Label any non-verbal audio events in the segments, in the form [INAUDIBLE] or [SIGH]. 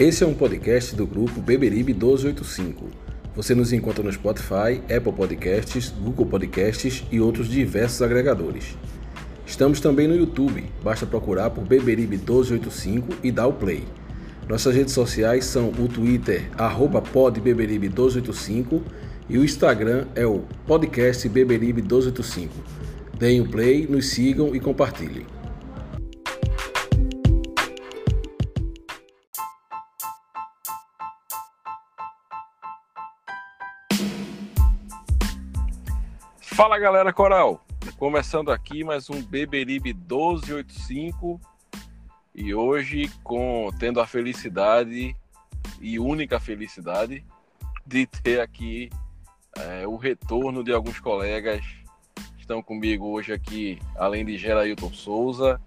Esse é um podcast do grupo Beberibe 1285. Você nos encontra no Spotify, Apple Podcasts, Google Podcasts e outros diversos agregadores. Estamos também no YouTube, basta procurar por Beberibe 1285 e dar o play. Nossas redes sociais são o Twitter, arroba podbeberibe1285 e o Instagram é o podcast Beberibe1285. Deem o play, nos sigam e compartilhem. Fala galera coral, começando aqui mais um Beberibe 1285 e hoje com tendo a felicidade e única felicidade de ter aqui é, o retorno de alguns colegas estão comigo hoje aqui, além de Gerailton Souza,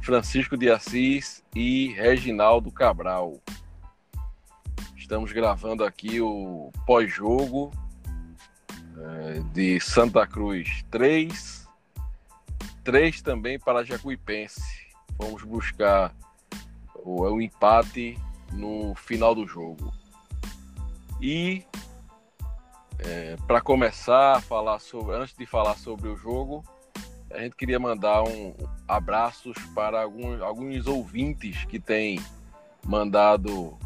Francisco de Assis e Reginaldo Cabral. Estamos gravando aqui o pós-jogo de Santa Cruz 3, 3 também para Jacuipense. Vamos buscar o, o empate no final do jogo. E é, para começar a falar sobre, antes de falar sobre o jogo, a gente queria mandar um abraços para alguns, alguns ouvintes que têm mandado,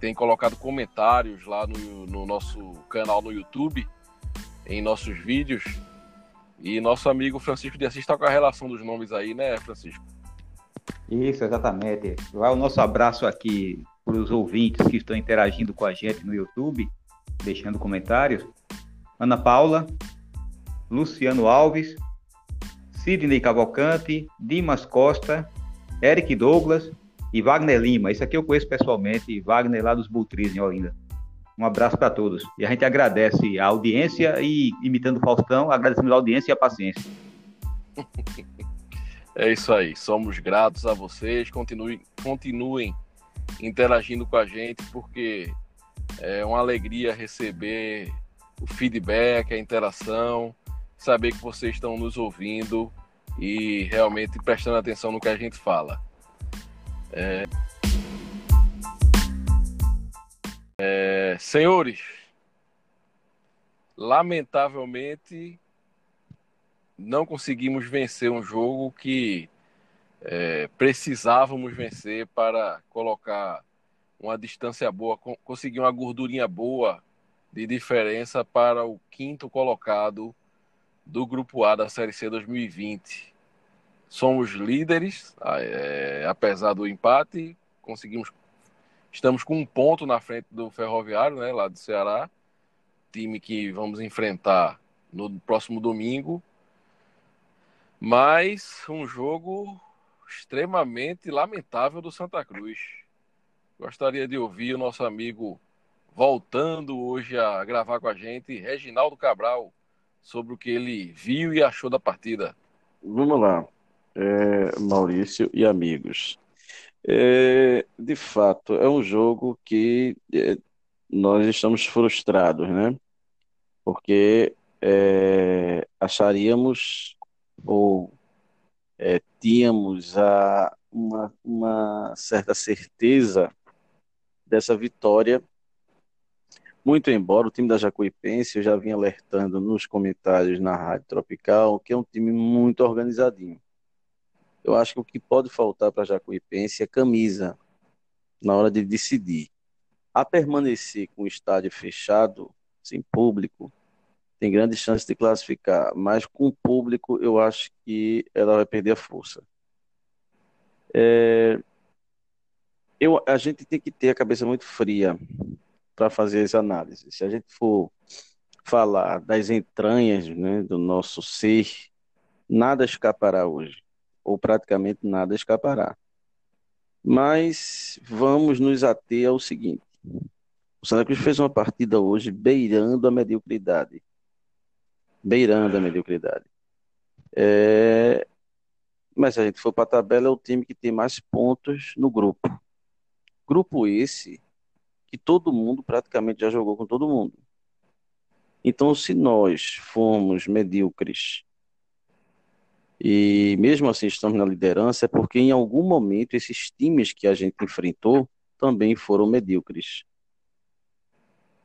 têm colocado comentários lá no, no nosso canal no YouTube, em nossos vídeos. E nosso amigo Francisco de Assis está com a relação dos nomes aí, né, Francisco? Isso, exatamente. Vai o nosso abraço aqui para os ouvintes que estão interagindo com a gente no YouTube, deixando comentários. Ana Paula, Luciano Alves, Sidney Cavalcante, Dimas Costa, Eric Douglas e Wagner Lima. Isso aqui eu conheço pessoalmente, Wagner lá dos Bultris, em Olinda. Um abraço para todos. E a gente agradece a audiência e, imitando o Faustão, agradecemos a audiência e a paciência. [LAUGHS] É isso aí. Somos gratos a vocês. Continuem, continuem interagindo com a gente, porque é uma alegria receber o feedback, a interação, saber que vocês estão nos ouvindo e realmente prestando atenção no que a gente fala. É... É... Senhores, lamentavelmente não conseguimos vencer um jogo que é, precisávamos vencer para colocar uma distância boa, conseguir uma gordurinha boa de diferença para o quinto colocado do Grupo A da Série C 2020. Somos líderes, é, apesar do empate, conseguimos, estamos com um ponto na frente do Ferroviário, né, lá do Ceará, time que vamos enfrentar no próximo domingo mas um jogo extremamente lamentável do Santa Cruz. Gostaria de ouvir o nosso amigo voltando hoje a gravar com a gente, Reginaldo Cabral, sobre o que ele viu e achou da partida. Vamos lá, é, Maurício e amigos. É, de fato, é um jogo que é, nós estamos frustrados, né? Porque é, acharíamos ou é, tínhamos a, uma, uma certa certeza dessa vitória, muito embora o time da Jacuipense, eu já vinha alertando nos comentários na Rádio Tropical, que é um time muito organizadinho. Eu acho que o que pode faltar para Jacuipense é camisa na hora de decidir. A permanecer com o estádio fechado, sem público, tem grandes chances de classificar, mas com o público eu acho que ela vai perder a força. É, eu, a gente tem que ter a cabeça muito fria para fazer essa análise. Se a gente for falar das entranhas né, do nosso ser, nada escapará hoje, ou praticamente nada escapará. Mas vamos nos ater ao seguinte: o Santa Cruz fez uma partida hoje beirando a mediocridade beirando a mediocridade. É... Mas se a gente for para a tabela, é o time que tem mais pontos no grupo. Grupo esse que todo mundo praticamente já jogou com todo mundo. Então, se nós formos medíocres e mesmo assim estamos na liderança, é porque em algum momento esses times que a gente enfrentou também foram medíocres.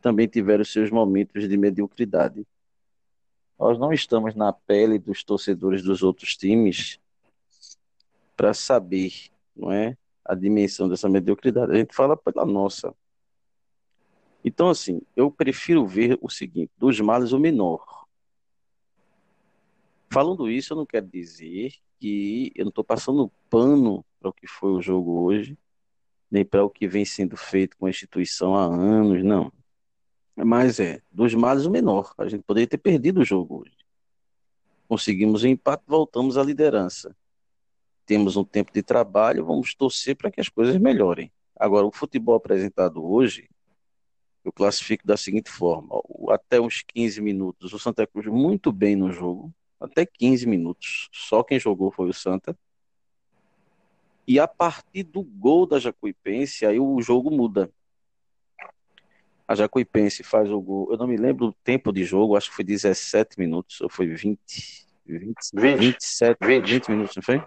Também tiveram seus momentos de mediocridade. Nós não estamos na pele dos torcedores dos outros times para saber, não é, a dimensão dessa mediocridade. A gente fala pela nossa. Então, assim, eu prefiro ver o seguinte: dos males o menor. Falando isso, eu não quero dizer que eu não estou passando pano para o que foi o jogo hoje, nem para o que vem sendo feito com a instituição há anos, não. Mas é, dos males o menor. A gente poderia ter perdido o jogo hoje. Conseguimos o um empate, voltamos à liderança. Temos um tempo de trabalho, vamos torcer para que as coisas melhorem. Agora, o futebol apresentado hoje, eu classifico da seguinte forma: até uns 15 minutos, o Santa Cruz muito bem no jogo, até 15 minutos. Só quem jogou foi o Santa. E a partir do gol da Jacuipense, aí o jogo muda. A Jacuipense faz o gol. Eu não me lembro o tempo de jogo, acho que foi 17 minutos, ou foi 20, 20, 20 27, 20. 20 minutos, não foi?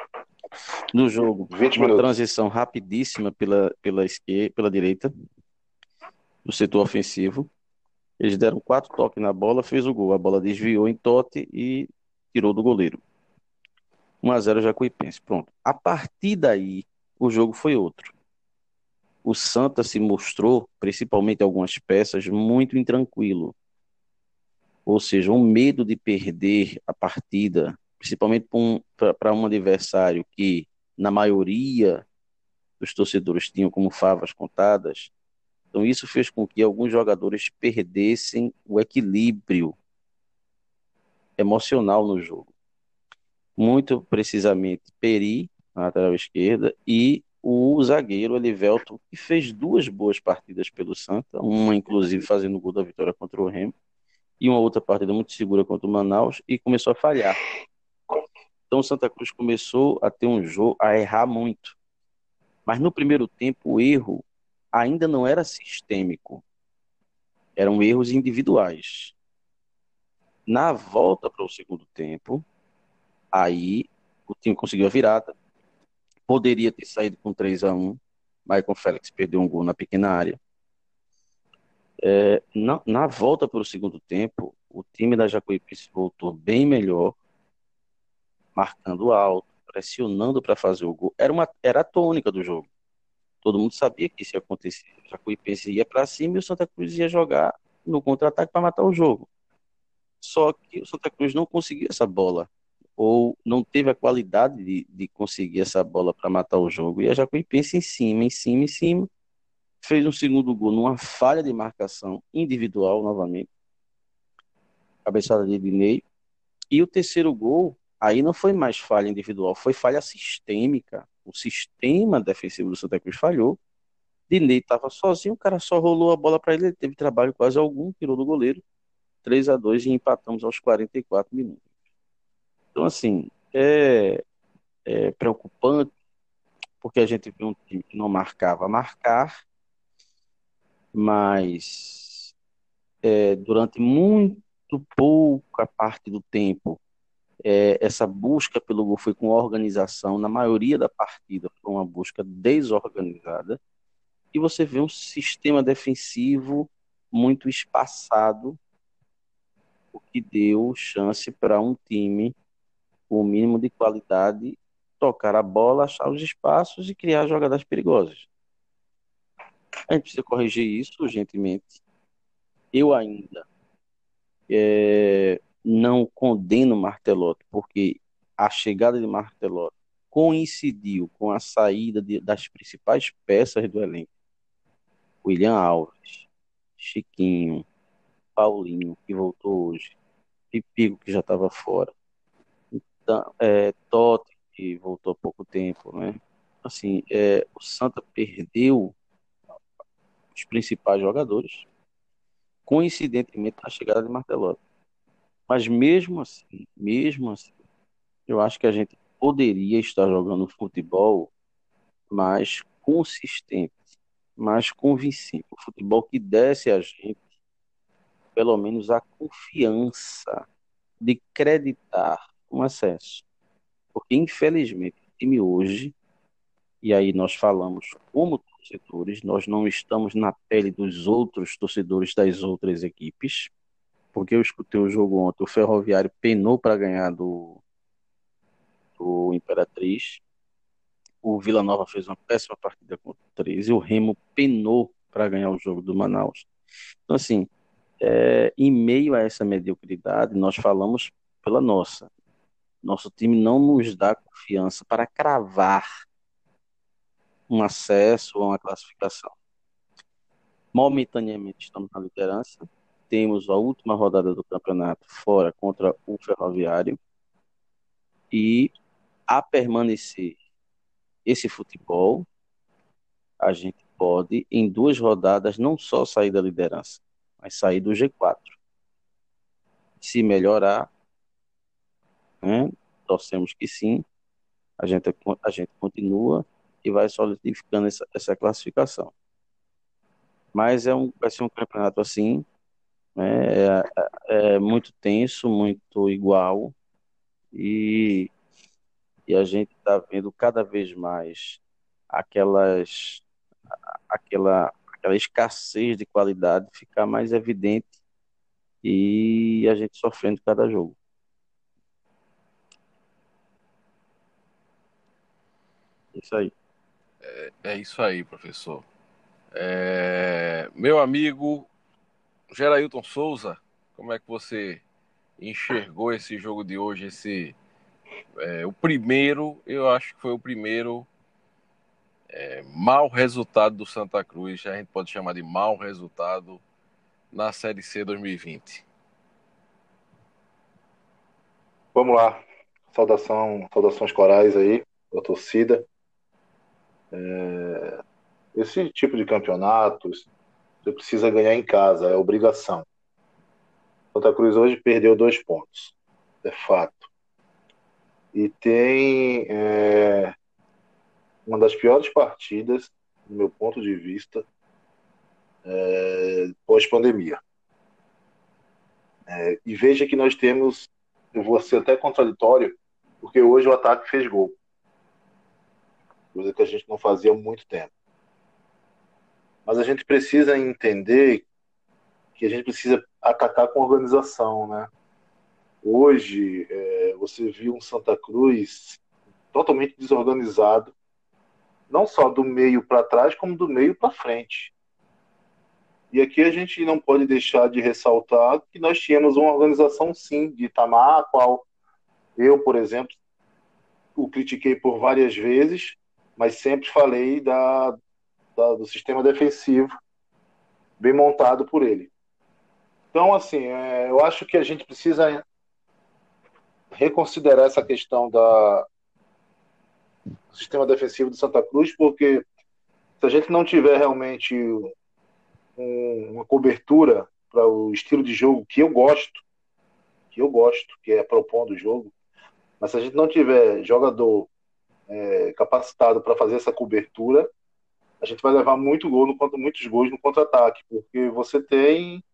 No jogo, 20 uma minutos. transição rapidíssima pela, pela esquerda, pela direita, no setor ofensivo. Eles deram quatro toques na bola, fez o gol. A bola desviou em tote e tirou do goleiro. 1 a 0 Jacuipense. Pronto. A partir daí, o jogo foi outro o Santa se mostrou, principalmente algumas peças, muito intranquilo. Ou seja, um medo de perder a partida, principalmente para um, um adversário que, na maioria dos torcedores, tinham como favas contadas. Então, isso fez com que alguns jogadores perdessem o equilíbrio emocional no jogo. Muito precisamente, Peri, na lateral esquerda, e o zagueiro Elivelton, que fez duas boas partidas pelo Santa, uma inclusive fazendo o gol da vitória contra o Remo, e uma outra partida muito segura contra o Manaus, e começou a falhar. Então o Santa Cruz começou a ter um jogo, a errar muito. Mas no primeiro tempo o erro ainda não era sistêmico, eram erros individuais. Na volta para o segundo tempo, aí o time conseguiu a virada, Poderia ter saído com 3 a 1 Michael Félix perdeu um gol na pequena área. É, na, na, volta para o segundo tempo, o time da Jacuipense voltou bem melhor, marcando alto, pressionando para fazer o gol. Era, uma, era a tônica do jogo. Todo mundo sabia que isso ia acontecer. O Jacuipense ia para cima e o Santa Cruz ia jogar no contra-ataque para matar o jogo. Só que o Santa Cruz não conseguiu essa bola ou não teve a qualidade de, de conseguir essa bola para matar o jogo. E a Jacuipense em cima, em cima, em cima. Fez um segundo gol numa falha de marcação individual novamente. Cabeçada de Dinei. E o terceiro gol, aí não foi mais falha individual, foi falha sistêmica. O sistema defensivo do Santa Cruz falhou. Dinei estava sozinho, o cara só rolou a bola para ele, ele teve trabalho quase algum, tirou do goleiro. 3 a 2 e empatamos aos 44 minutos. Então, assim, é, é preocupante, porque a gente viu um time que não marcava marcar, mas é, durante muito pouca parte do tempo, é, essa busca pelo gol foi com organização, na maioria da partida foi uma busca desorganizada, e você vê um sistema defensivo muito espaçado, o que deu chance para um time com o mínimo de qualidade, tocar a bola, achar os espaços e criar jogadas perigosas. A gente precisa corrigir isso urgentemente. Eu ainda é, não condeno Martelotti, porque a chegada de Martelotti coincidiu com a saída de, das principais peças do elenco. William Alves, Chiquinho, Paulinho, que voltou hoje, Pipigo, que já estava fora, é, Totti, que voltou há pouco tempo, né? Assim, é, o Santa perdeu os principais jogadores, coincidentemente na chegada de Martelotti. Mas mesmo assim, mesmo assim, eu acho que a gente poderia estar jogando futebol mais consistente, mais convincente, o futebol que desse a gente pelo menos a confiança de acreditar um acesso. Porque, infelizmente, o time hoje e aí nós falamos como torcedores, nós não estamos na pele dos outros torcedores das outras equipes, porque eu escutei o jogo ontem, o Ferroviário penou para ganhar do, do Imperatriz, o Vila Nova fez uma péssima partida contra o 13, o Remo penou para ganhar o jogo do Manaus. Então, assim, é, em meio a essa mediocridade, nós falamos pela nossa. Nosso time não nos dá confiança para cravar um acesso ou uma classificação. Momentaneamente estamos na liderança, temos a última rodada do campeonato fora contra o Ferroviário e a permanecer esse futebol, a gente pode, em duas rodadas, não só sair da liderança, mas sair do G4. Se melhorar, né, torcemos que sim, a gente, a gente continua e vai solidificando essa, essa classificação. Mas é um, vai ser um campeonato assim, né, é, é, é muito tenso, muito igual, e, e a gente está vendo cada vez mais aquelas, aquela, aquela escassez de qualidade ficar mais evidente e a gente sofrendo cada jogo. Isso aí. É, é isso aí, professor. É, meu amigo Gerailton Souza, como é que você enxergou esse jogo de hoje? Esse é, o primeiro, eu acho que foi o primeiro é, mau resultado do Santa Cruz, a gente pode chamar de mau resultado na Série C 2020. Vamos lá, saudação, saudações corais aí da torcida. É, esse tipo de campeonato você precisa ganhar em casa, é obrigação. Santa Cruz hoje perdeu dois pontos, é fato. E tem é, uma das piores partidas, do meu ponto de vista, é, pós-pandemia. É, e veja que nós temos, eu vou ser até contraditório, porque hoje o ataque fez gol coisa que a gente não fazia há muito tempo. Mas a gente precisa entender que a gente precisa atacar com organização, né? Hoje, é, você viu um Santa Cruz totalmente desorganizado, não só do meio para trás, como do meio para frente. E aqui a gente não pode deixar de ressaltar que nós tínhamos uma organização, sim, de Itamar, a qual eu, por exemplo, o critiquei por várias vezes, mas sempre falei da, da, do sistema defensivo bem montado por ele. Então, assim, é, eu acho que a gente precisa reconsiderar essa questão da, sistema defensivo do Santa Cruz, porque se a gente não tiver realmente um, uma cobertura para o estilo de jogo que eu gosto, que eu gosto, que é propondo o jogo, mas se a gente não tiver jogador é, capacitado para fazer essa cobertura, a gente vai levar muito gol no, muitos gols no contra-ataque, porque você tem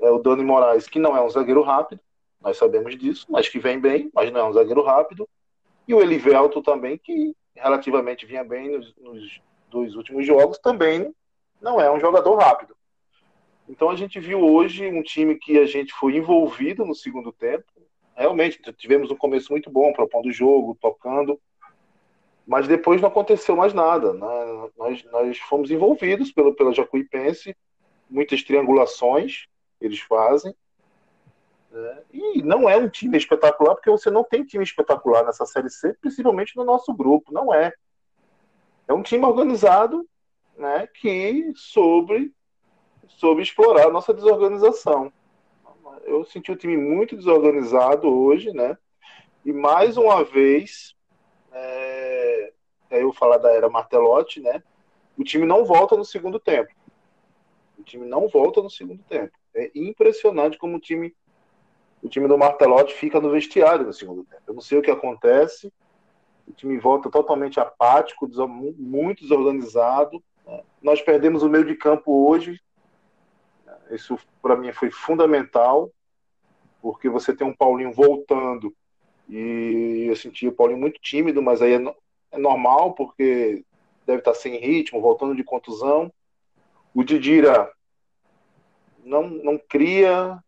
é, o Dani Moraes, que não é um zagueiro rápido, nós sabemos disso, mas que vem bem, mas não é um zagueiro rápido, e o Elivelto também, que relativamente vinha bem nos, nos dois últimos jogos, também não é um jogador rápido. Então a gente viu hoje um time que a gente foi envolvido no segundo tempo. Realmente, tivemos um começo muito bom, propondo o jogo, tocando, mas depois não aconteceu mais nada. Né? Nós, nós fomos envolvidos pelo, pela Jacuipense, muitas triangulações eles fazem. Né? E não é um time espetacular, porque você não tem time espetacular nessa Série C, principalmente no nosso grupo, não é. É um time organizado né, que sobre, sobre explorar a nossa desorganização. Eu senti o time muito desorganizado hoje, né? E mais uma vez, é, eu vou falar da era Martelotti, né? O time não volta no segundo tempo. O time não volta no segundo tempo. É impressionante como o time, o time do Martelotti fica no vestiário no segundo tempo. Eu não sei o que acontece. O time volta totalmente apático, muito desorganizado. Nós perdemos o meio de campo hoje. Isso para mim foi fundamental, porque você tem um Paulinho voltando e eu senti o Paulinho muito tímido, mas aí é, é normal, porque deve estar sem ritmo, voltando de contusão. O Didira não, não cria,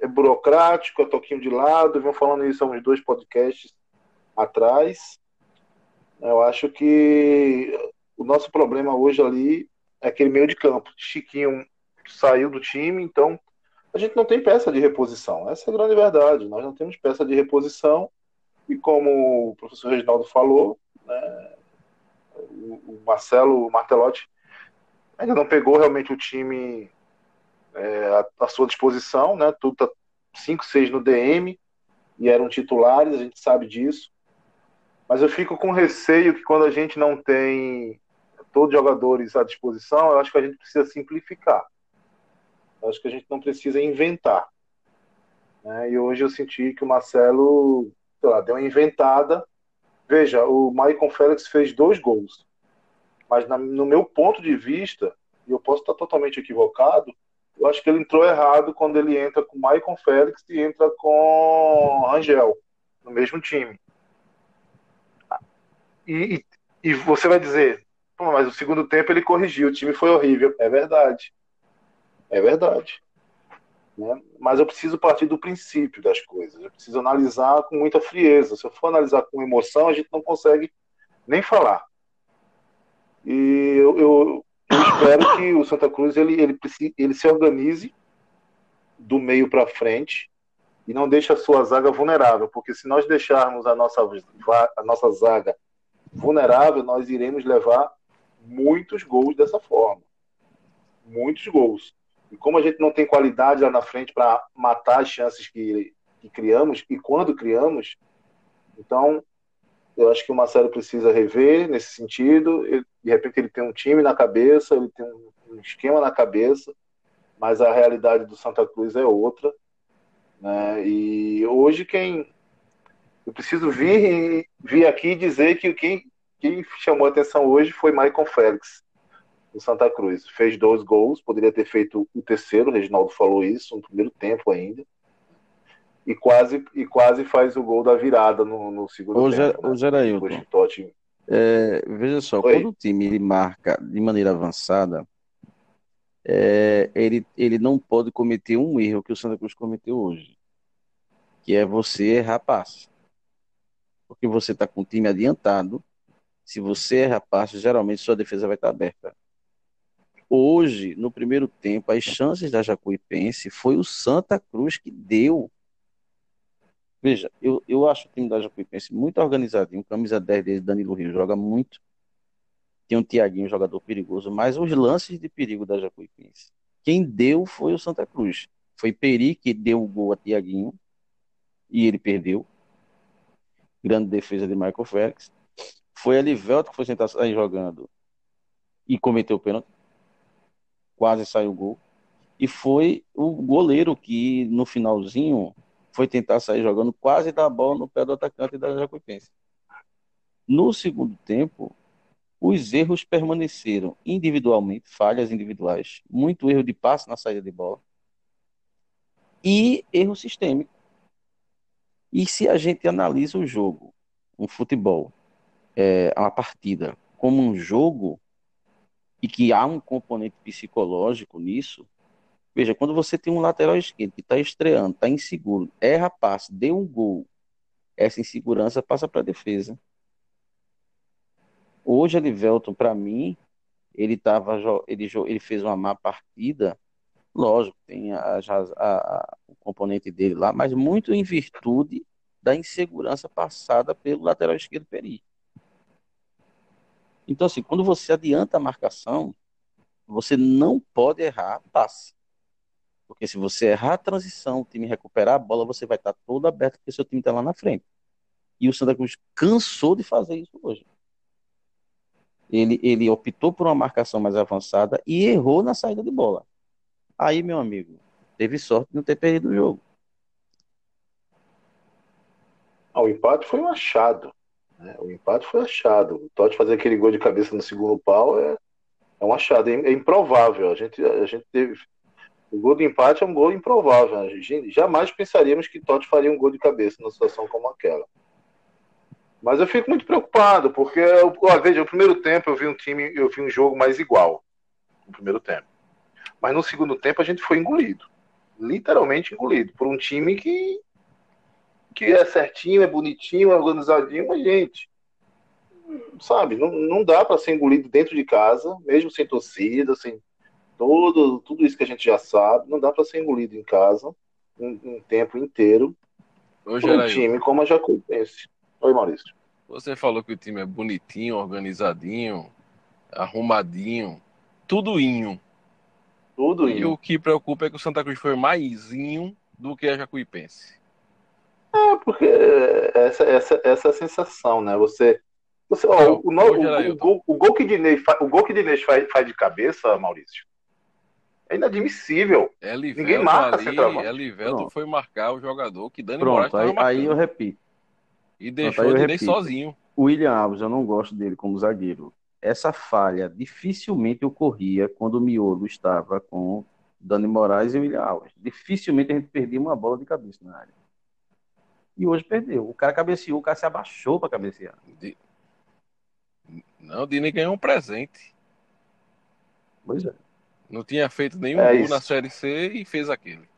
é burocrático, é toquinho de lado. Vim falando isso há uns dois podcasts atrás. Eu acho que o nosso problema hoje ali é aquele meio de campo. Chiquinho saiu do time, então a gente não tem peça de reposição. Essa é a grande verdade. Nós não temos peça de reposição. E como o professor Reginaldo falou, né, o Marcelo Martelotti ainda não pegou realmente o time é, à, sua disposição, né? Tudo tá 5, 6 no DM e eram titulares, a gente sabe disso. Mas eu fico com receio que quando a gente não tem todos os jogadores à disposição, eu acho que a gente precisa simplificar. Eu acho que a gente não precisa inventar. Né? E hoje eu senti que o Marcelo lá, deu uma inventada. Veja, o Maicon Félix fez dois gols. Mas na, no meu ponto de vista, e eu posso estar totalmente equivocado, eu acho que ele entrou errado quando ele entra com Maicon Félix e entra com Angel no mesmo time. E, e, e você vai dizer, mas o segundo tempo ele corrigiu, o time foi horrível. É verdade. É verdade. Né? Mas eu preciso partir do princípio das coisas. Eu preciso analisar com muita frieza. Se eu for analisar com emoção, a gente não consegue nem falar. E eu, eu, espero que o Santa Cruz ele, ele, ele se organize do meio para frente e não deixe a sua zaga vulnerável, porque se nós deixarmos a nossa, a nossa zaga vulnerável, nós iremos levar muitos gols dessa forma. Muitos gols. E como a gente não tem qualidade lá na frente para matar as chances que, que criamos, e quando criamos, então eu acho que o Marcelo precisa rever nesse sentido. De repente ele tem um time na cabeça, ele tem um, esquema na cabeça, mas a realidade do Santa Cruz é outra. Né? E hoje quem eu preciso vir vir aqui dizer que quem, quem chamou a atenção hoje foi Michael Félix do Santa Cruz. Fez dois gols, poderia ter feito o terceiro, o Reginaldo falou isso no primeiro tempo ainda e quase, e quase faz o gol da virada no, no segundo tempo. Ô, né? Gerailton, Totti... é, veja só, Oi? quando o time ele marca de maneira avançada, é, ele, ele não pode cometer um erro que o Santa Cruz cometeu hoje, que é você errar passe. Porque você está com o time adiantado, se você errar passe, geralmente sua defesa vai estar aberta. Hoje, no primeiro tempo, as chances da Jacuipense foi o Santa Cruz que deu Veja, eu, eu acho o time da Jacuipense muito organizadinho. Camisa 10 dele, Danilo Rio, joga muito. Tem um Tiaguinho, jogador perigoso. Mas os lances de perigo da Jacuipense, quem deu foi o Santa Cruz. Foi Peri que deu o gol a Tiaguinho. E ele perdeu. Grande defesa de Michael Félix. Foi Elivelto que foi sentar aí jogando e cometeu o pênalti. Quase saiu o gol. E foi o goleiro que no finalzinho foi tentar sair jogando, quase dar a bola no pé do atacante da Jacuipense. No segundo tempo, os erros permaneceram individualmente, falhas individuais, muito erro de passe na saída de bola e erro sistêmico. E se a gente analisa o jogo, um futebol, é, uma partida, como um jogo, e que há um componente psicológico nisso, Veja, quando você tem um lateral esquerdo que está estreando, está inseguro, erra passe, deu um gol, essa insegurança passa para a defesa. Hoje, Elivelton, para mim, ele, tava, ele, ele fez uma má partida, lógico, tem a, a, a, o componente dele lá, mas muito em virtude da insegurança passada pelo lateral esquerdo Peri. Então, assim, quando você adianta a marcação, você não pode errar passe. Porque se você errar a transição, o time recuperar a bola, você vai estar todo aberto porque seu time está lá na frente. E o Santa Cruz cansou de fazer isso hoje. Ele, ele optou por uma marcação mais avançada e errou na saída de bola. Aí, meu amigo, teve sorte de não ter perdido o jogo. Ah, o empate foi um achado. Né? O empate foi achado. O Totti fazer aquele gol de cabeça no segundo pau é, é um achado. É, improvável. A gente, a gente teve, o gol do empate é um gol improvável. Né? Jamais pensaríamos que Totti faria um gol de cabeça numa situação como aquela. Mas eu fico muito preocupado, porque, ó, veja, no primeiro tempo eu vi um time, eu vi um jogo mais igual. No primeiro tempo. Mas no segundo tempo a gente foi engolido. Literalmente engolido. Por um time que, que é certinho, é bonitinho, é organizadinho, mas, gente. Sabe, não, não dá para ser engolido dentro de casa, mesmo sem torcida, sem todo, tudo isso que a gente já sabe. Não dá para ser engolido em casa um, um tempo inteiro. Hoje por um era eu. time como a Jacuipense. Oi, Maurício. Você falou que o time é bonitinho, organizadinho, arrumadinho, tudoinho. Tudo E o que preocupa é que o Santa Cruz foi maisinho do que a Jacuipense. É, porque essa, essa, essa é a sensação, né? Você. você ó, o, o- o o gol que Dinês faz, o gol que Dinês faz, faz de cabeça, Maurício, é inadmissível. Elivelton Ninguém marca ali, centroavante. Elivelton Pronto. foi marcar o jogador que Dani Moraes Pronto, estava aí, marcando. aí eu repito. E deixou aí eu o Dinei repito. sozinho. O William Alves, eu não gosto dele como zagueiro. Essa falha dificilmente ocorria quando o Miolo estava com Dani Moraes e o William Alves. Dificilmente a gente perdia uma bola de cabeça na área. E hoje perdeu. O cara cabeceou, o cara se abaixou para cabecear. De- Não, o Dinei ganhou um presente. Pois é. Não tinha feito nenhum É gol isso. na Série C e fez aquele.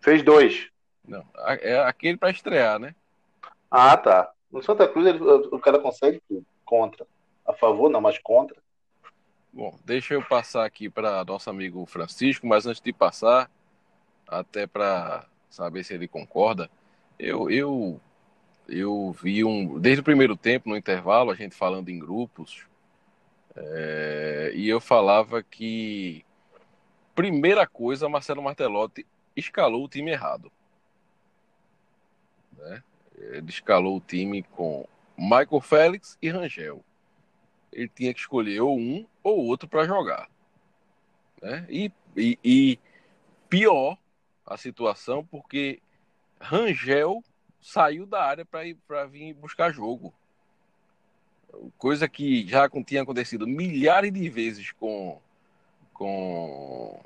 Fez dois. Não, é aquele para estrear, né? Ah, tá. No Santa Cruz ele- o cara consegue tudo. Contra. A favor, não, mas contra. Bom, deixa eu passar aqui para nosso amigo Francisco, mas antes de passar, até para saber se ele concorda, eu, eu, eu vi um. Desde o primeiro tempo, no intervalo, a gente falando em grupos, é, e eu falava que, primeira coisa, Marcelo Martelotti escalou o time errado. Né? Ele escalou o time com Michael Félix e Rangel ele tinha que escolher ou um ou outro para jogar. Né? E, e, e pior a situação, porque Rangel saiu da área para ir para vir buscar jogo. Coisa que já tinha acontecido milhares de vezes com, com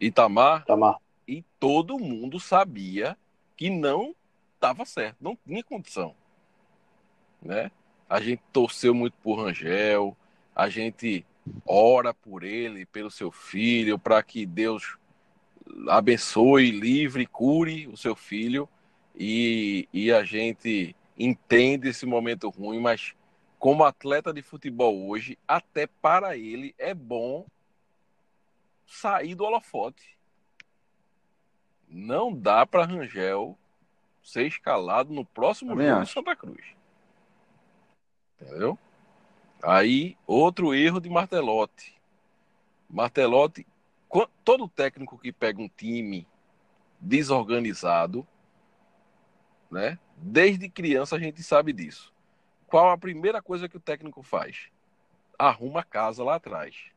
Itamar Tamar. e todo mundo sabia que não estava certo, não tinha condição, né? A gente torceu muito por Rangel, a gente ora por ele, pelo seu filho, para que Deus abençoe, livre, cure o seu filho e, e a gente entende esse momento ruim, mas como atleta de futebol hoje, até para ele é bom sair do holofote. Não dá para Rangel ser escalado no próximo Também jogo acho. de Santa Cruz. Entendeu? Aí, outro erro de Martelotti. Martelotti, todo técnico que pega um time desorganizado, né? Desde criança a gente sabe disso. Qual a primeira coisa que o técnico faz? Arruma a casa lá atrás.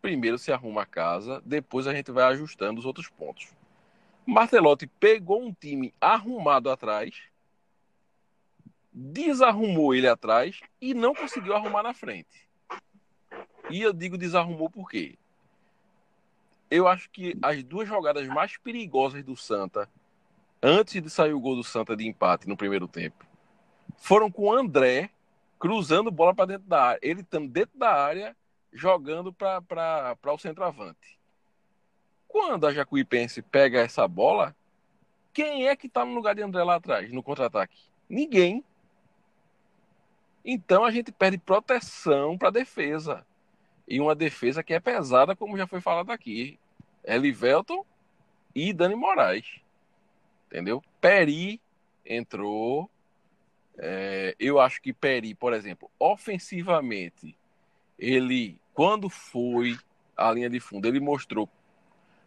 Primeiro se arruma a casa, depois a gente vai ajustando os outros pontos. Martelotti pegou um time arrumado atrás, desarrumou ele atrás e não conseguiu arrumar na frente. E eu digo desarrumou por quê? Eu acho que as duas jogadas mais perigosas do Santa, antes de sair o gol do Santa de empate no primeiro tempo, foram com o André cruzando bola para dentro da área. Ele estando dentro da área, jogando para o centroavante. Quando a Jacuipense pega essa bola, quem é que está no lugar de André lá atrás, no contra-ataque? Ninguém. Então a gente perde proteção para a defesa. E uma defesa que é pesada, como já foi falado aqui. Elivelton e Dani Moraes. Entendeu? Peri entrou. É, eu acho que Peri, por exemplo, ofensivamente, ele, quando foi à linha de fundo, ele mostrou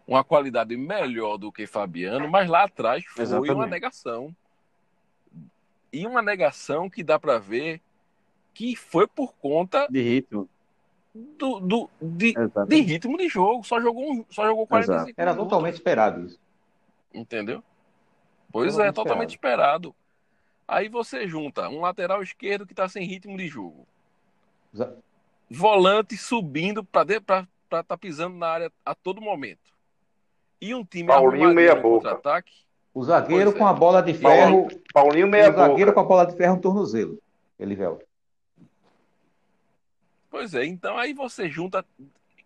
uma qualidade melhor do que Fabiano, mas lá atrás foi Exatamente. uma negação. E uma negação que dá para ver que foi por conta De ritmo. do, do, de, de ritmo de jogo. Só jogou, um- só jogou 45 Era totalmente esperado isso. Entendeu? Pois Totalmente é, totalmente esperado. Aí você junta um lateral esquerdo que tá sem ritmo de jogo. Exa- Volante subindo para estar tá pisando na área a todo momento. E um time Paulinho meia no boca. contra-ataque. O zagueiro com a bola de ferro. Paulinho meia O zagueiro com a bola de ferro no tornozelo. Elivelto. Pois é, então aí você junta,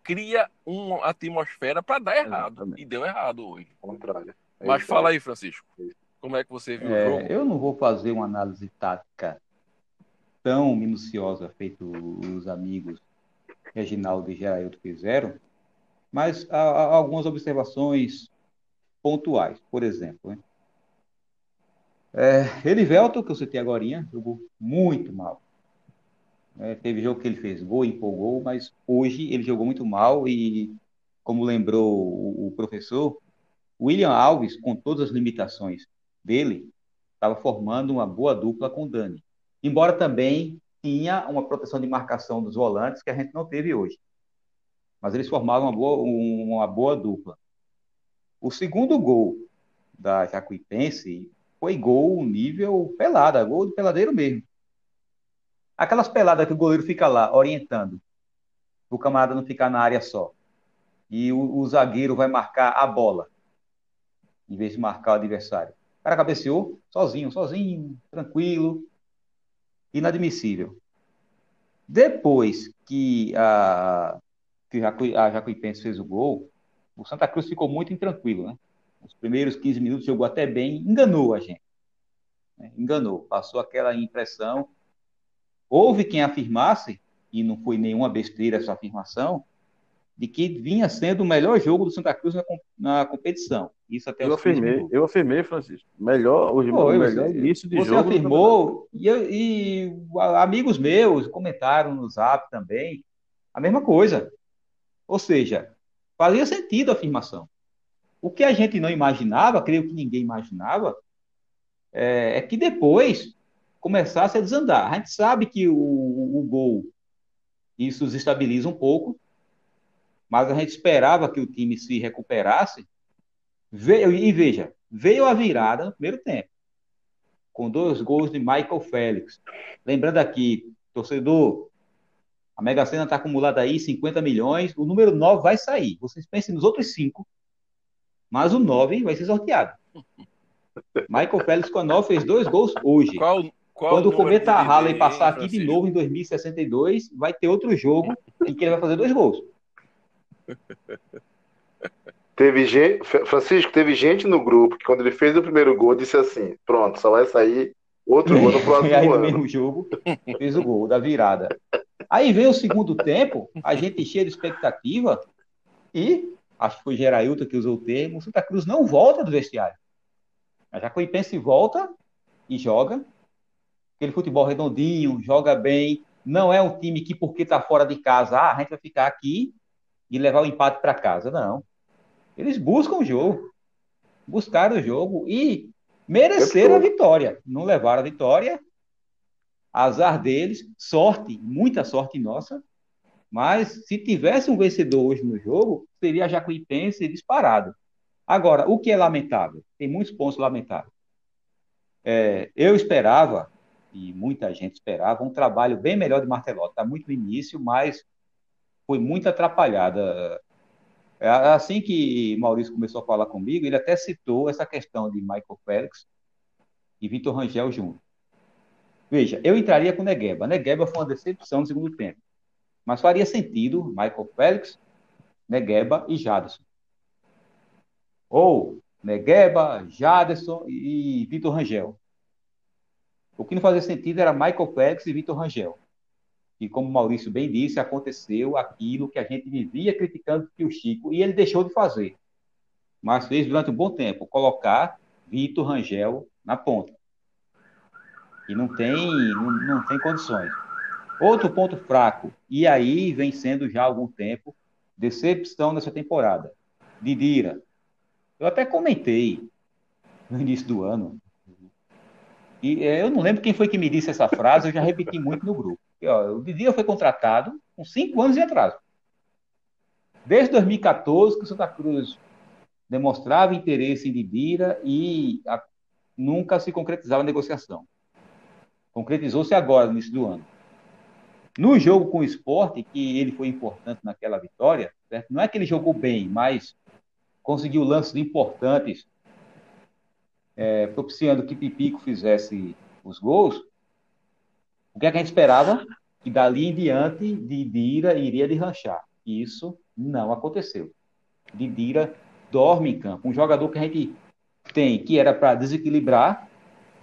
cria uma atmosfera para dar errado. Exatamente. E deu errado hoje. Contrário. É Mas fala aí, Francisco. Como é que você viu o É, jogo? eu não vou fazer uma análise tática tão minuciosa feito os amigos Reginaldo e Geraildo fizeram, mas há, há algumas observações pontuais. Por exemplo, né? é, Elivelto, que eu citei agora, jogou muito mal. É, teve jogo que ele fez gol, empolgou, mas hoje ele jogou muito mal e, como lembrou o, o professor, William Alves, com todas as limitações dele, estava formando uma boa dupla com o Dani. Embora também tinha uma proteção de marcação dos volantes que a gente não teve hoje. Mas eles formavam uma boa, uma boa dupla. O segundo gol da Jacuipense foi gol nível pelada, gol de peladeiro mesmo. Aquelas peladas que o goleiro fica lá orientando, o camarada não ficar na área só. E o, o zagueiro vai marcar a bola, em vez de marcar o adversário. O cara cabeceou sozinho, sozinho, tranquilo, inadmissível. Depois que a, que a Jacuipense fez o gol, o Santa Cruz ficou muito intranquilo, né? Os primeiros 15 minutos jogou até bem, enganou a gente. né? Enganou, passou aquela impressão. Houve quem afirmasse, e não foi nenhuma besteira essa afirmação, de que vinha sendo o melhor jogo do Santa Cruz na, na competição. Isso até Eu os 15 afirmei, eu afirmei, Francisco. Melhor, o Foi, melhor você- início de Você jogo. do afirmou, e, eu- e amigos meus comentaram no zap também, a mesma coisa. Ou seja, fazia sentido a afirmação. O que a gente não imaginava, creio que ninguém imaginava, é, é que depois começasse a desandar. A gente sabe que o, o gol, isso desestabiliza um pouco, mas a gente esperava que o time se recuperasse. Veio, e veja, veio a virada no primeiro tempo com dois gols de Michael Félix. Lembrando aqui, torcedor, a Mega Sena está acumulada aí 50 milhões, o número 9 vai sair. Vocês pensem nos outros cinco, mas o 9 vai ser sorteado. Michael Félix com a 9 fez dois gols hoje. Qual, qual Quando o Cometa Halley passar aqui de novo em 2062, vai ter outro jogo em que ele vai fazer dois gols. Teve gente, Francisco, teve gente no grupo que quando ele fez o primeiro gol disse assim: pronto, só vai sair outro gol no [LAUGHS] E aí próximo no ano. mesmo jogo fez o gol da virada. Aí veio o segundo tempo, a gente cheia de expectativa e acho que foi Gerailton que usou o termo, o Santa Cruz não volta do vestiário. A Jacuipense volta e joga. Aquele futebol redondinho, joga bem. Não é um time que porque está fora de casa, ah, a gente vai ficar aqui e levar o empate para casa. Não. Eles buscam o jogo. Buscaram o jogo e mereceram a vitória. Não levaram a vitória. Azar deles, sorte, muita sorte nossa. Mas se tivesse um vencedor hoje no jogo, seria a Jacuipense disparado. Agora, o que é lamentável? Tem muitos pontos lamentáveis. É, eu esperava, e muita gente esperava, um trabalho bem melhor de Martelotti. Está muito no início, mas foi muito atrapalhada. É, Assim que Maurício começou a falar comigo, ele até citou essa questão de Michael Félix e Vitor Rangel junto. Veja, eu entraria com Negueba. Negueba foi uma decepção no segundo tempo. Mas faria sentido Michael Félix, Negueba e Jadson. Ou Negueba, Jadson e Vitor Rangel. O que não fazia sentido era Michael Félix e Vitor Rangel. E como o Maurício bem disse, aconteceu aquilo que a gente vivia criticando que o Chico, e ele deixou de fazer. Mas fez durante um bom tempo, colocar Vitor Rangel na ponta. E não tem, não, não tem condições. Outro ponto fraco, e aí vem sendo já há algum tempo, decepção nessa temporada. Didira. Eu até comentei no início do ano. E eh, eu não lembro quem foi que me disse essa frase, eu já repeti muito no grupo. Ó, o Didira foi contratado com cinco anos de atraso. Desde 2014 que o Santa Cruz demonstrava interesse em Didira e a, nunca se concretizava a negociação. Concretizou-se agora, no início do ano. No jogo com o esporte, que ele foi importante naquela vitória, certo? não é que ele jogou bem, mas conseguiu lances importantes é, propiciando que Pipico fizesse os gols, que, é que a gente esperava? Que dali em diante, Didira iria deslanchar. Isso não aconteceu. Didira dorme em campo. Um jogador que a gente tem, que era para desequilibrar,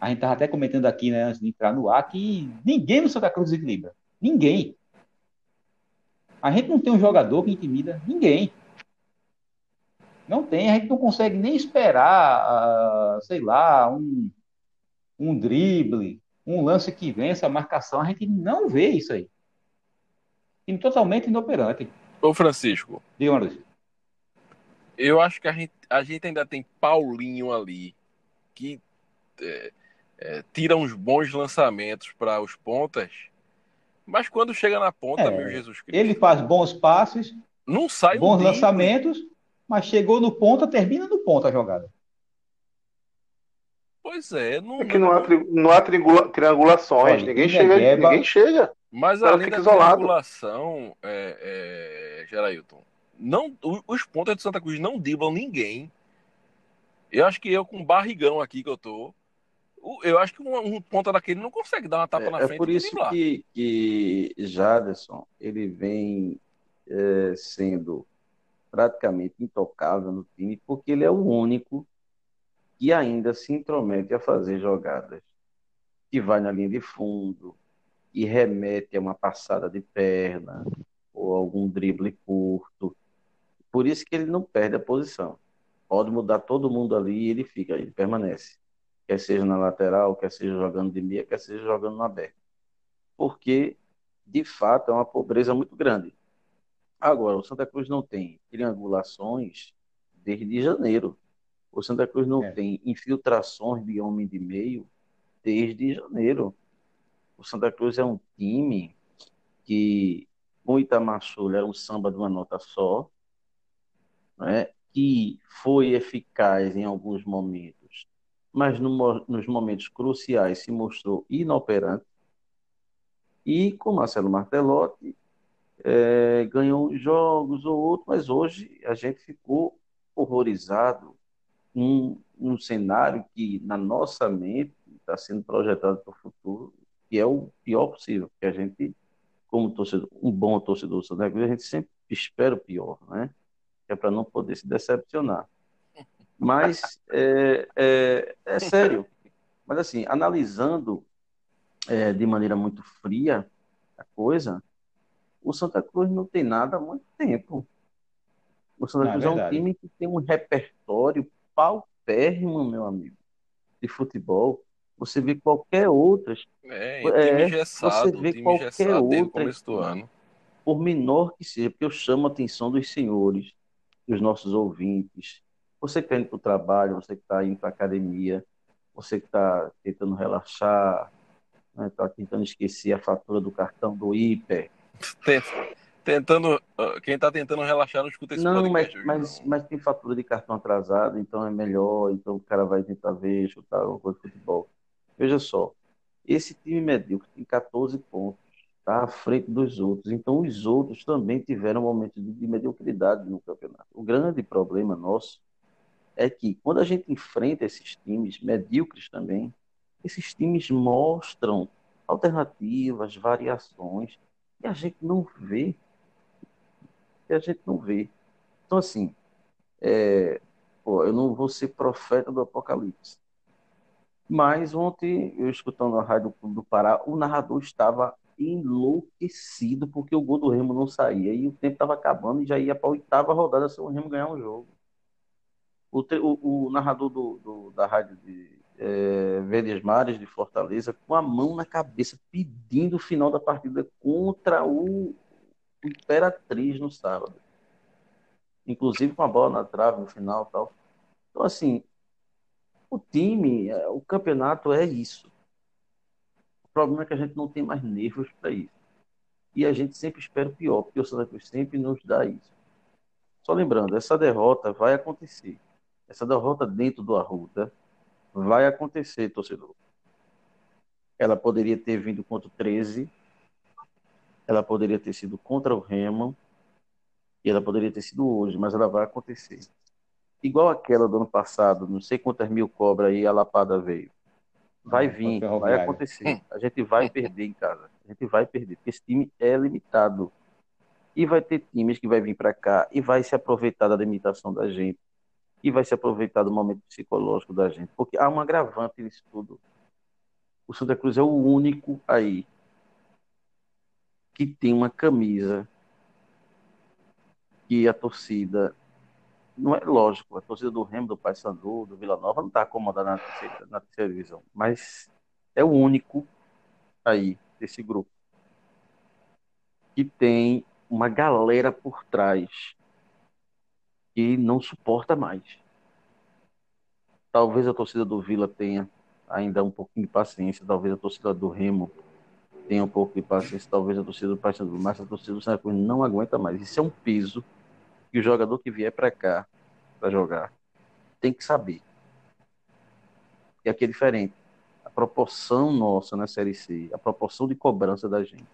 a gente estava até comentando aqui, né, antes de entrar no ar, que ninguém no Santa Cruz desequilibra. Ninguém. A gente não tem um jogador que intimida ninguém. Não tem, a gente não consegue nem esperar, uh, sei lá, um, um drible, um lance que vença a marcação. A gente não vê isso aí. Time totalmente inoperante. Ô, Francisco. Diga, Eu acho que a gente, a gente ainda tem Paulinho ali, que é, é, tira uns bons lançamentos para os pontas, mas quando chega na ponta, é, meu Jesus Cristo. Ele faz bons passes, não sai bons lançamentos, mas chegou no ponta, termina no ponta a jogada. Pois é, não, é que não há, tri, não há triangulações, Olha, ninguém, chega, ninguém chega. Mas isolado. triangulação, é, é, Gerailton, não, os pontas de Santa Cruz não driblam ninguém. Eu acho que eu com barrigão aqui que eu tô, eu acho que um, um ponta daquele não consegue dar uma tapa é, na frente. É por isso que, que Jaderson ele vem é, sendo praticamente intocável no time, porque ele é o único que ainda se intromete a fazer jogadas que vai na linha de fundo, e remete a uma passada de perna ou algum drible curto. Por isso que ele não perde a posição. Pode mudar todo mundo ali e ele fica, ele permanece quer seja na lateral, quer seja jogando de meia, quer seja jogando no aberto. Porque, de fato, é uma pobreza muito grande. Agora, o Santa Cruz não tem triangulações desde janeiro. O Santa Cruz não é. tem infiltrações de homem de meio desde janeiro. O Santa Cruz é um time que, com o Itamar era um samba de uma nota só, né, que foi eficaz em alguns momentos mas no, nos momentos cruciais se mostrou inoperante. E com Marcelo Martelotti, é, ganhou jogos ou outros, mas hoje a gente ficou horrorizado um cenário que, na nossa mente, está sendo projetado para o futuro, que é o pior possível, porque a gente, como torcedor, um bom torcedor do a gente sempre espera o pior, né? É para não poder se decepcionar. Mas é, é, é sério. Mas assim, analisando é, de maneira muito fria a coisa, o Santa Cruz não tem nada há muito tempo. O Santa é Cruz é, é, um time que tem um repertório paupérrimo, meu amigo, de futebol. Você vê qualquer outra. É, gessado, você vê qualquer outra. Por menor que seja, porque eu chamo a atenção dos senhores, dos nossos ouvintes, você que está indo para o trabalho, você que está indo para a academia, você que está tentando relaxar, está né, tá tentando esquecer a fatura do cartão do hiper. Tentando, quem está tentando relaxar não escuta esse não, podcast. Mas, mas, mas, tem fatura de cartão atrasado, então é melhor, então o cara vai tentar ver, chutar alguma coisa de futebol. Veja só, esse time medíocre tem 14 pontos, está à frente dos outros, então os outros também tiveram momentos de, de mediocridade no campeonato. O grande problema nosso é que quando a gente enfrenta esses times medíocres também, esses times mostram alternativas, variações, e a gente não vê. E a gente não vê. Então, assim, é, pô, eu não vou ser profeta do Apocalipse. Mas ontem, eu escutando a rádio do Pará, o narrador estava enlouquecido porque o gol do Remo não saía e o tempo estava acabando e já ia para a oitava rodada se o Remo ganhar um jogo. O, o, o narrador do, do, da rádio de é, Verdes Mares de Fortaleza, com a mão na cabeça, pedindo o final da partida contra o Imperatriz no sábado. Inclusive com a bola na trave no final tal. Então, assim, o time, é, o campeonato é isso. O problema é que a gente não tem mais nervos para isso. E a gente sempre espera o pior, porque o Santa Cruz sempre nos dá isso. Só lembrando, essa derrota vai acontecer. Essa derrota dentro do Arruda vai acontecer, torcedor. Ela poderia ter vindo contra o 13, ela poderia ter sido contra o Remo, e ela poderia ter sido hoje, mas ela vai acontecer. igual aquela do ano passado, não sei quantas mil cobras aí a lapada veio. Vai vir, vai acontecer. A gente vai perder em casa. A gente vai perder, porque esse time é limitado. E vai ter times que vai vir para cá e vai se aproveitar da limitação da gente. E vai se aproveitar do momento psicológico da gente. Porque há um agravante nisso tudo. O Santa Cruz é o único aí que tem uma camisa que a torcida não é lógico, a torcida do Remo, do Paysandu, do Vila Nova não está acomodada na terceira, na terceira divisão, mas é o único aí desse grupo que tem uma galera por trás que não suporta mais. Talvez a torcida do Vila tenha ainda um pouquinho de paciência, talvez a torcida do Remo tenha um pouco de paciência, talvez a torcida do Paysandu, mas a torcida do Santa Cruz não aguenta mais. Isso é um peso que o jogador que vier para cá para jogar tem que saber. E aqui é diferente. A proporção nossa na Série C, a proporção de cobrança da gente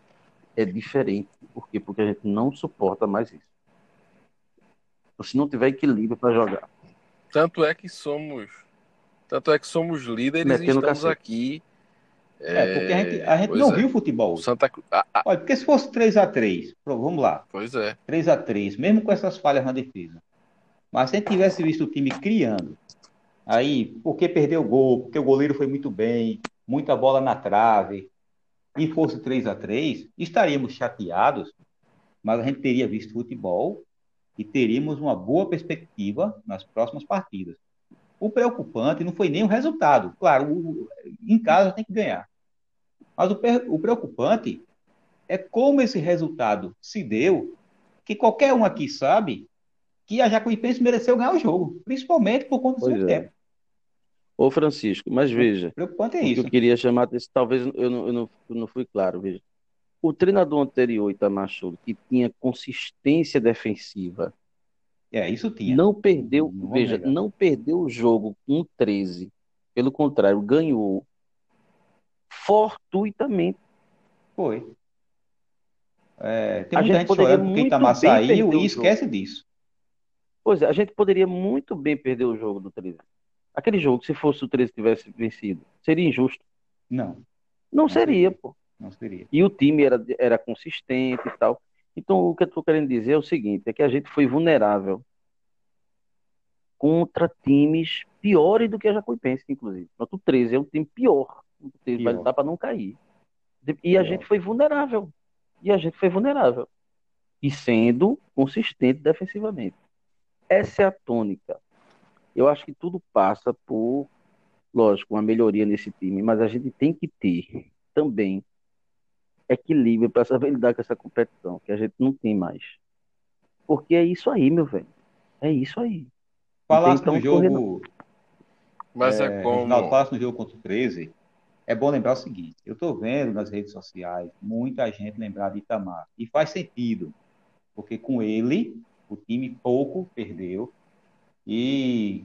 é diferente. Por quê? Porque a gente não suporta mais isso. Então, se não tiver equilíbrio para jogar. Tanto é que somos. Tanto é que somos líderes e estamos cacete. aqui é, porque a gente, a gente não é. viu futebol. Santa Cruz. Ah, ah. Olha, porque se fosse 3x3, vamos lá. Pois é. 3x3, mesmo com essas falhas na defesa. Mas se a gente tivesse visto o time criando, aí, porque perdeu o gol, porque o goleiro foi muito bem, muita bola na trave, e fosse 3 a 3 estaríamos chateados, mas a gente teria visto futebol e teríamos uma boa perspectiva nas próximas partidas. O preocupante não foi nem o resultado. Claro, o, em casa tem que ganhar. Mas o, o preocupante é como esse resultado se deu, que qualquer um aqui sabe que a Jacuipense mereceu ganhar o jogo, principalmente por conta do seu é. tempo. Ô Francisco, mas veja, o preocupante é isso. eu queria chamar atenção, talvez eu não, eu, não, eu não fui claro, veja. O treinador anterior, Itamar que tinha consistência defensiva, é, isso tinha. Não perdeu, não veja, negar. não perdeu o jogo com 13. Pelo contrário, ganhou fortuitamente. Foi. É, tem a muita gente, gente chorando porque Itamar saiu e esquece disso. Pois é, a gente poderia muito bem perder o jogo do 13. Aquele jogo, se fosse o 13 tivesse vencido, seria injusto. Não. Não, não seria, seria, pô. Não seria. E o time era, era consistente e tal. Então, o que eu estou querendo dizer é o seguinte: é que a gente foi vulnerável contra times piores do que a Jacuipense, inclusive. O 13 é um time pior. O 13 pior. vai lutar para não cair. E pior. a gente foi vulnerável. E a gente foi vulnerável. E sendo consistente defensivamente. Essa é a tônica. Eu acho que tudo passa por, lógico, uma melhoria nesse time, mas a gente tem que ter também equilíbrio para saber [LAUGHS] lidar com essa competição, que a gente não tem mais. Porque é isso aí, meu velho. É isso aí. Falasse no jogo. Mas é, é como. Não, falasse no jogo contra o 13. É bom lembrar o seguinte: eu estou vendo nas redes sociais muita gente lembrar de Itamar. E faz sentido. Porque com ele, o time pouco perdeu. E.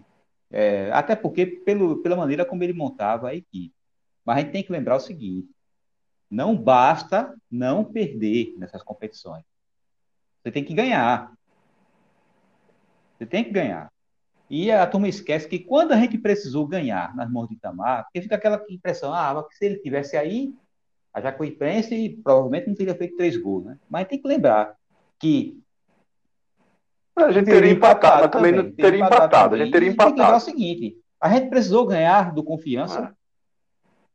É, até porque pelo, pela maneira como ele montava a equipe. Mas a gente tem que lembrar o seguinte: não basta não perder nessas competições. Você tem que ganhar. Você tem que ganhar. E a turma esquece que quando a gente precisou ganhar nas mãos de Itamar, porque fica aquela impressão, ah, se ele tivesse aí, a Jacuipense provavelmente não teria feito três gols, né? Mas tem que lembrar que a gente teria, empatado, mas também não teria empatado, empatado. a gente teria empatado. Tem que lembrar o seguinte, a gente precisou ganhar do Confiança ah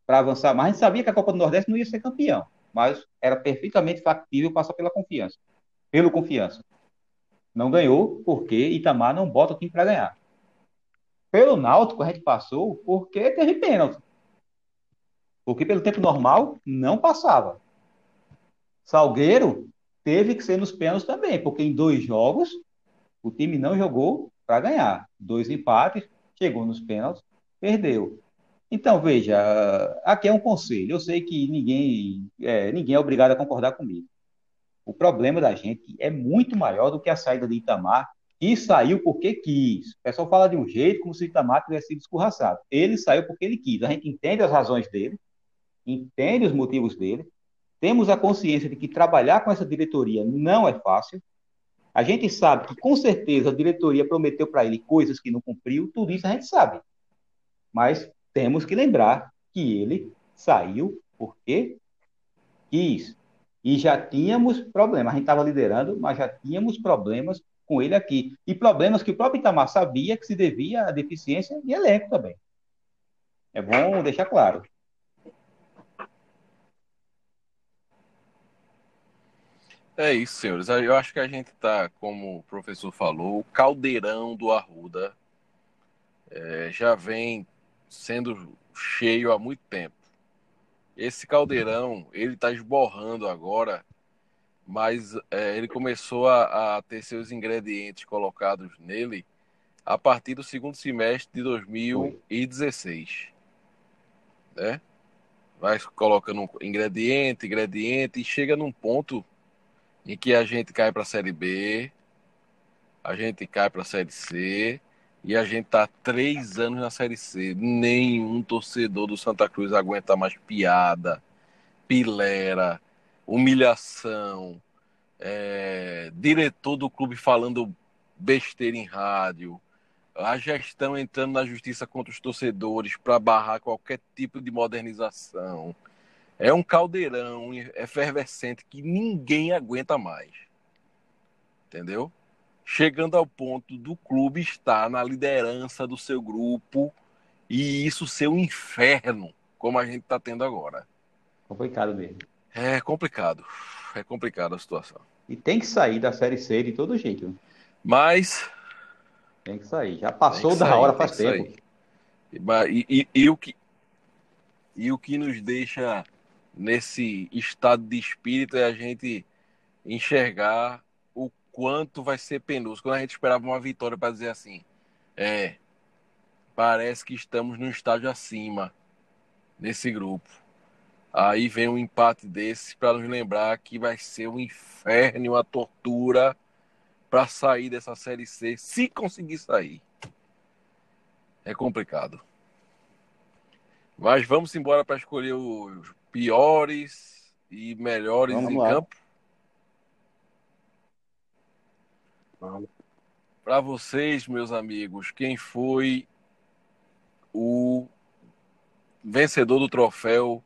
para avançar mais. A gente sabia que a Copa do Nordeste não ia ser campeão, mas era perfeitamente factível passar pela confiança. Pelo confiança. Não ganhou porque Itamar não bota o time para ganhar. Pelo Náutico a gente passou porque teve pênalti. Porque pelo tempo normal não passava. Salgueiro teve que ser nos pênaltis também, porque em dois jogos o time não jogou para ganhar. Dois empates, chegou nos pênaltis, perdeu. Então, veja, aqui é um conselho. Eu sei que ninguém é, ninguém é obrigado a concordar comigo. O problema da gente é muito maior do que a saída de Itamar, que saiu porque quis. O pessoal fala de um jeito como se Itamar tivesse sido escorraçado. Ele saiu porque ele quis. A gente entende as razões dele, entende os motivos dele, temos a consciência de que trabalhar com essa diretoria não é fácil, A gente sabe que, com certeza, a diretoria prometeu para ele coisas que não cumpriu, tudo isso a gente sabe. Mas temos que lembrar que ele saiu porque quis. E já tínhamos problemas. A gente estava liderando, mas já tínhamos problemas com ele aqui. E problemas que o próprio Itamar sabia que se devia à deficiência de elenco também. É bom deixar claro. É isso, senhores. Eu acho que a gente está, como o professor falou, o caldeirão do Arruda é, já vem sendo cheio há muito tempo. Esse caldeirão, ele está esborrando agora, mas é, ele começou a, a, ter seus ingredientes colocados nele a partir do segundo semestre de 2016. Né? Vai colocando ingrediente, ingrediente, e chega num ponto em que a gente cai para a Série B, a gente cai para a Série C, e a gente tá três anos na Série C. Nenhum torcedor do Santa Cruz aguenta mais piada, pilera, humilhação, é, diretor do clube falando besteira em rádio, a gestão entrando na justiça contra os torcedores para barrar qualquer tipo de modernização. É um caldeirão efervescente que ninguém aguenta mais. Entendeu? Chegando ao ponto do clube estar na liderança do seu grupo e isso ser um inferno, como a gente está tendo agora. Complicado mesmo. É complicado. É complicada a situação. E tem que sair da Série C de todo jeito. Mas. Tem que sair. Já passou da sair, hora faz tempo. E, e, e, o que, e o que nos deixa nesse estado de espírito é a gente enxergar quanto vai ser penoso. Quando a gente esperava uma vitória para dizer assim, é, parece que estamos no estágio acima nesse grupo. Aí vem um empate desse para nos lembrar que vai ser um inferno, uma tortura para sair dessa série C, se conseguir sair. É complicado. Mas vamos embora para escolher os piores e melhores vamos em lá. campo. Para vocês, meus amigos, quem foi o vencedor do troféu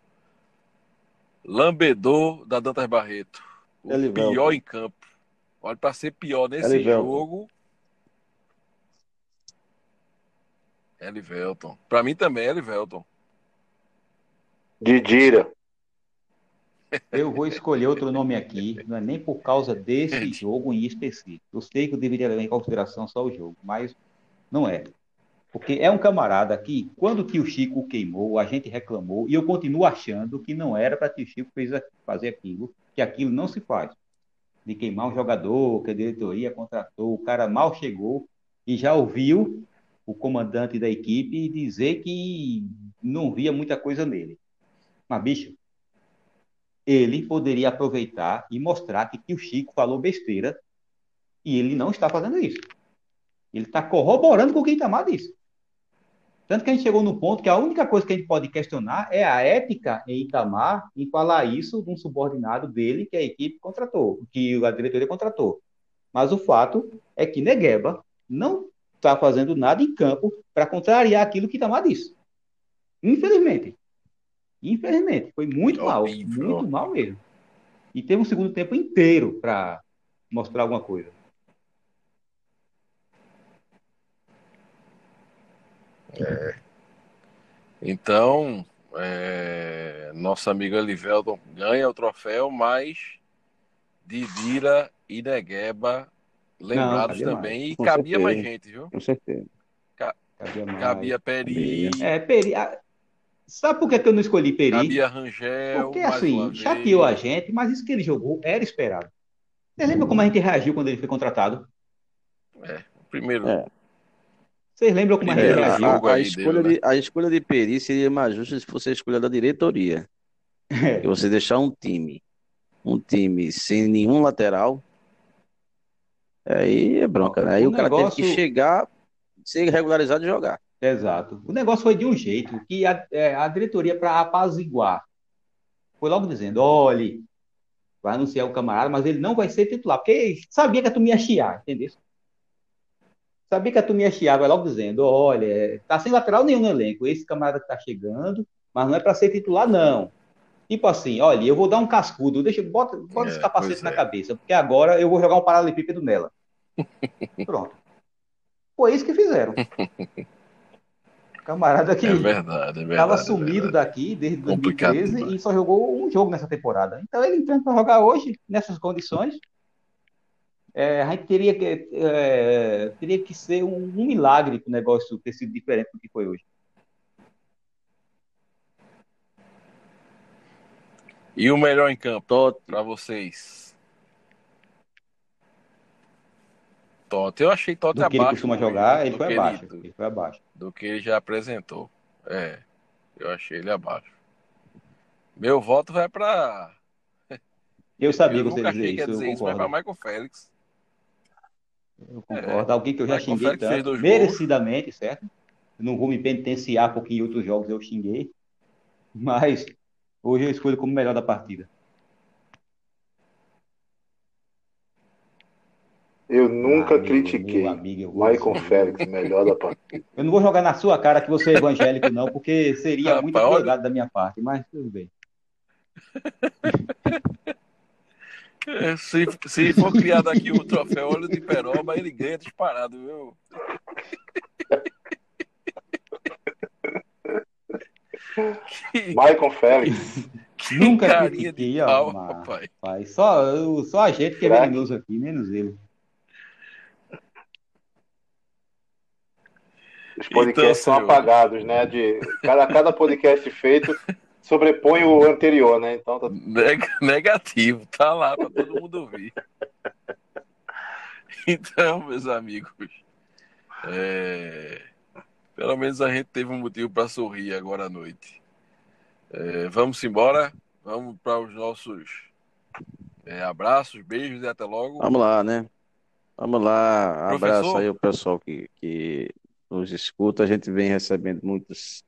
lambedor da Dantas Barreto? O pior em campo. Olha, para ser pior nesse jogo. Elivelton. Para mim também é Elivelton. Didira. Eu vou escolher outro nome aqui, não é nem por causa desse jogo em específico. Eu sei que eu deveria levar em consideração só o jogo, mas não é. Porque é um camarada que, quando o tio Chico queimou, a gente reclamou, e eu continuo achando que não era para tio Chico fazer aquilo, que aquilo não se faz. De queimar um jogador, que a diretoria contratou, o cara mal chegou e já ouviu o comandante da equipe dizer que não via muita coisa nele. Mas, bicho, ele poderia aproveitar e mostrar que, que o Chico falou besteira e ele não está fazendo isso. Ele está corroborando com o que Itamar disse. Tanto que a gente chegou no ponto que a única coisa que a gente pode questionar é a ética em Itamar em falar isso de um subordinado dele que a equipe contratou, que a diretoria contratou. Mas o fato é que Negueba não está fazendo nada em campo para contrariar aquilo que Itamar disse. Infelizmente. Infelizmente, foi muito mal, muito mal mesmo. E teve um segundo tempo inteiro para mostrar alguma coisa. É. Então, é, nosso amigo Elivelton ganha o troféu, mas Didira e Negueba lembrados Não, também. Mais. E cabia certeza. mais gente, viu? Com certeza. cabia, cabia Peri. É, Peri. Sabe por que, eu não escolhi Peri? Cabia Rangel. Porque assim, chateou a gente, mas isso que ele jogou era esperado. Você lembra como a gente reagiu quando ele foi contratado? É, primeiro. É. Vocês lembram como a gente reagiu? A, a, escolha dele, de, né? a escolha de Peri seria mais justa se fosse a escolha da diretoria. É. você deixar um time, um time sem nenhum lateral, aí é bronca, né? Aí o, o cara negócio... teve que chegar, ser regularizado e jogar. Exato. O negócio foi de um jeito que a, é, a diretoria, para apaziguar, foi logo dizendo: olhe, vai anunciar o camarada, mas ele não vai ser titular, porque sabia que a turma ia chiar, entendeu? Sabia que a turma ia chiar, vai logo dizendo, olha, tá sem lateral nenhum no elenco, esse camarada que tá chegando, mas não é para ser titular, não. Tipo assim, olha, eu vou dar um cascudo, deixa, bota, bota é, esse capacete na é. cabeça, porque agora eu vou jogar um paralelepípedo nela. [LAUGHS] Pronto. Foi isso que fizeram. [LAUGHS] Camarada que é verdade, é verdade, estava sumido é daqui desde 2013 e só jogou um jogo nessa temporada. Então ele entrando para jogar hoje, nessas condições, é, a gente teria que, é, teria que ser um, um milagre para o negócio ter sido diferente do que foi hoje. E o melhor em campo para vocês? Totti. Eu achei Totti abaixo. ele costuma jogar, ele foi abaixo. Ele, ele foi abaixo. Do que ele já apresentou. É, eu achei ele abaixo. Meu voto vai para. [LAUGHS] Eu sabia que você ia dizer isso. Dizer isso, vai para Michael Félix. Eu concordo. É, Alguém que eu já Michael xinguei tanto, merecidamente, gols. certo? Não vou me penitenciar porque em outros jogos eu xinguei. Mas hoje eu escolho como melhor da partida. Eu nunca amigo, critiquei amigo, Michael Félix, melhor da partida. Eu não vou jogar na sua cara que você é evangélico, não, porque seria ah, muito olha... da minha parte, mas tudo bem. Se, se for criado aqui o troféu Olho de Peroba, ele ganha disparado, viu? Michael Félix. Nunca critiquei, ó, rapaz. Só, só a gente que é venenoso aqui, menos ele. Os podcasts então, são apagados, né? De cada, cada podcast feito sobrepõe o anterior, né? Então tá... negativo, tá lá para todo mundo ouvir. [LAUGHS] Então, meus amigos, é... pelo menos a gente teve um motivo para sorrir agora à noite. É... Vamos embora, vamos para os nossos é, abraços, beijos e até logo. Vamos lá, né? Vamos lá, Professor? abraço aí o pessoal que, que nos escuta. A gente vem recebendo muitos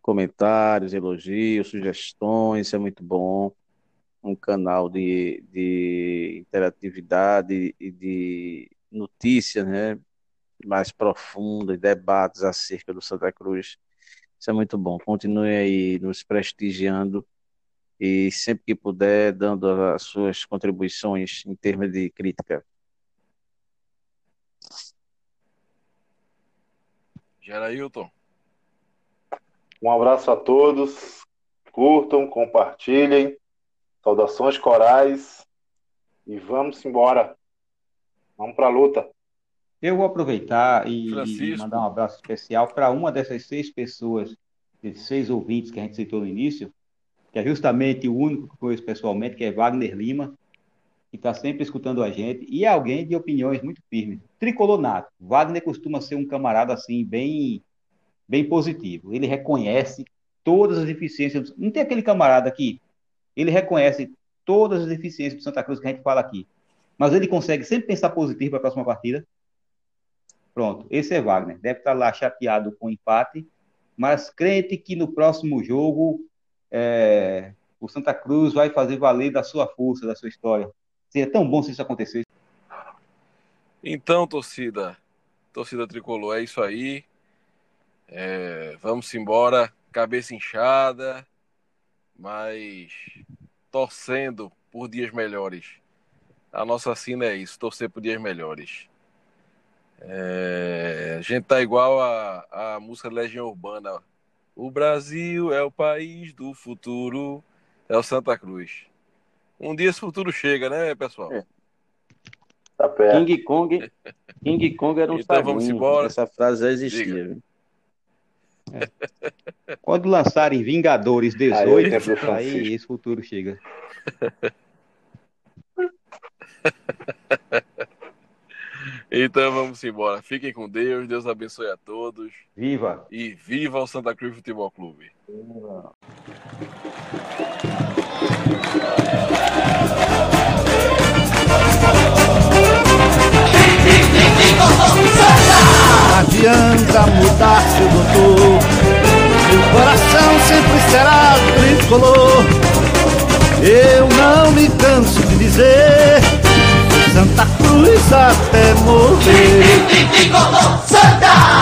comentários, elogios, sugestões, isso é muito bom. Um canal de, de interatividade e de notícias né, mais profundas, debates acerca do Santa Cruz. Isso é muito bom. Continue aí nos prestigiando e sempre que puder, dando as suas contribuições em termos de crítica. Gerailton. Um abraço a todos. Curtam, compartilhem. Saudações corais. E vamos embora. Vamos para a luta. Eu vou aproveitar e, e mandar um abraço especial para uma dessas seis pessoas, esses seis ouvintes que a gente citou no início, que é justamente o único que conheço pessoalmente, que é Wagner Lima, que está sempre escutando a gente, e é alguém de opiniões muito firmes. Tricolor nato. Wagner costuma ser um camarada assim, bem, bem positivo. Ele reconhece todas as deficiências. Não tem aquele camarada aqui, ele reconhece todas as deficiências do Santa Cruz que a gente fala aqui. Mas ele consegue sempre pensar positivo para a próxima partida. Pronto, esse é Wagner. Deve estar lá chateado com o empate, mas crente que no próximo jogo é, o Santa Cruz vai fazer valer da sua força, da sua história. Seria tão bom se isso acontecesse. Então, torcida, torcida tricolor, é isso aí. É, vamos embora, cabeça inchada, mas torcendo por dias melhores. A nossa sina é isso, torcer por dias melhores. É, a gente tá igual a, a música Legião Urbana. O Brasil é o país do futuro, é o Santa Cruz. Um dia esse futuro chega, né, pessoal? É. Tá perto. King Kong, King Kong era um então, vamos embora. Essa frase já existia. É. Quando lançarem Vingadores 18, aí, aí esse futuro chega. [LAUGHS] Então vamos embora. Fiquem com Deus, Deus abençoe a todos. Viva! E viva o Santa Cruz Futebol Clube. Viva. Adianta mudar seu doutor. Meu coração sempre será tricolor. Eu não me canso de dizer Santa Cruz até morrer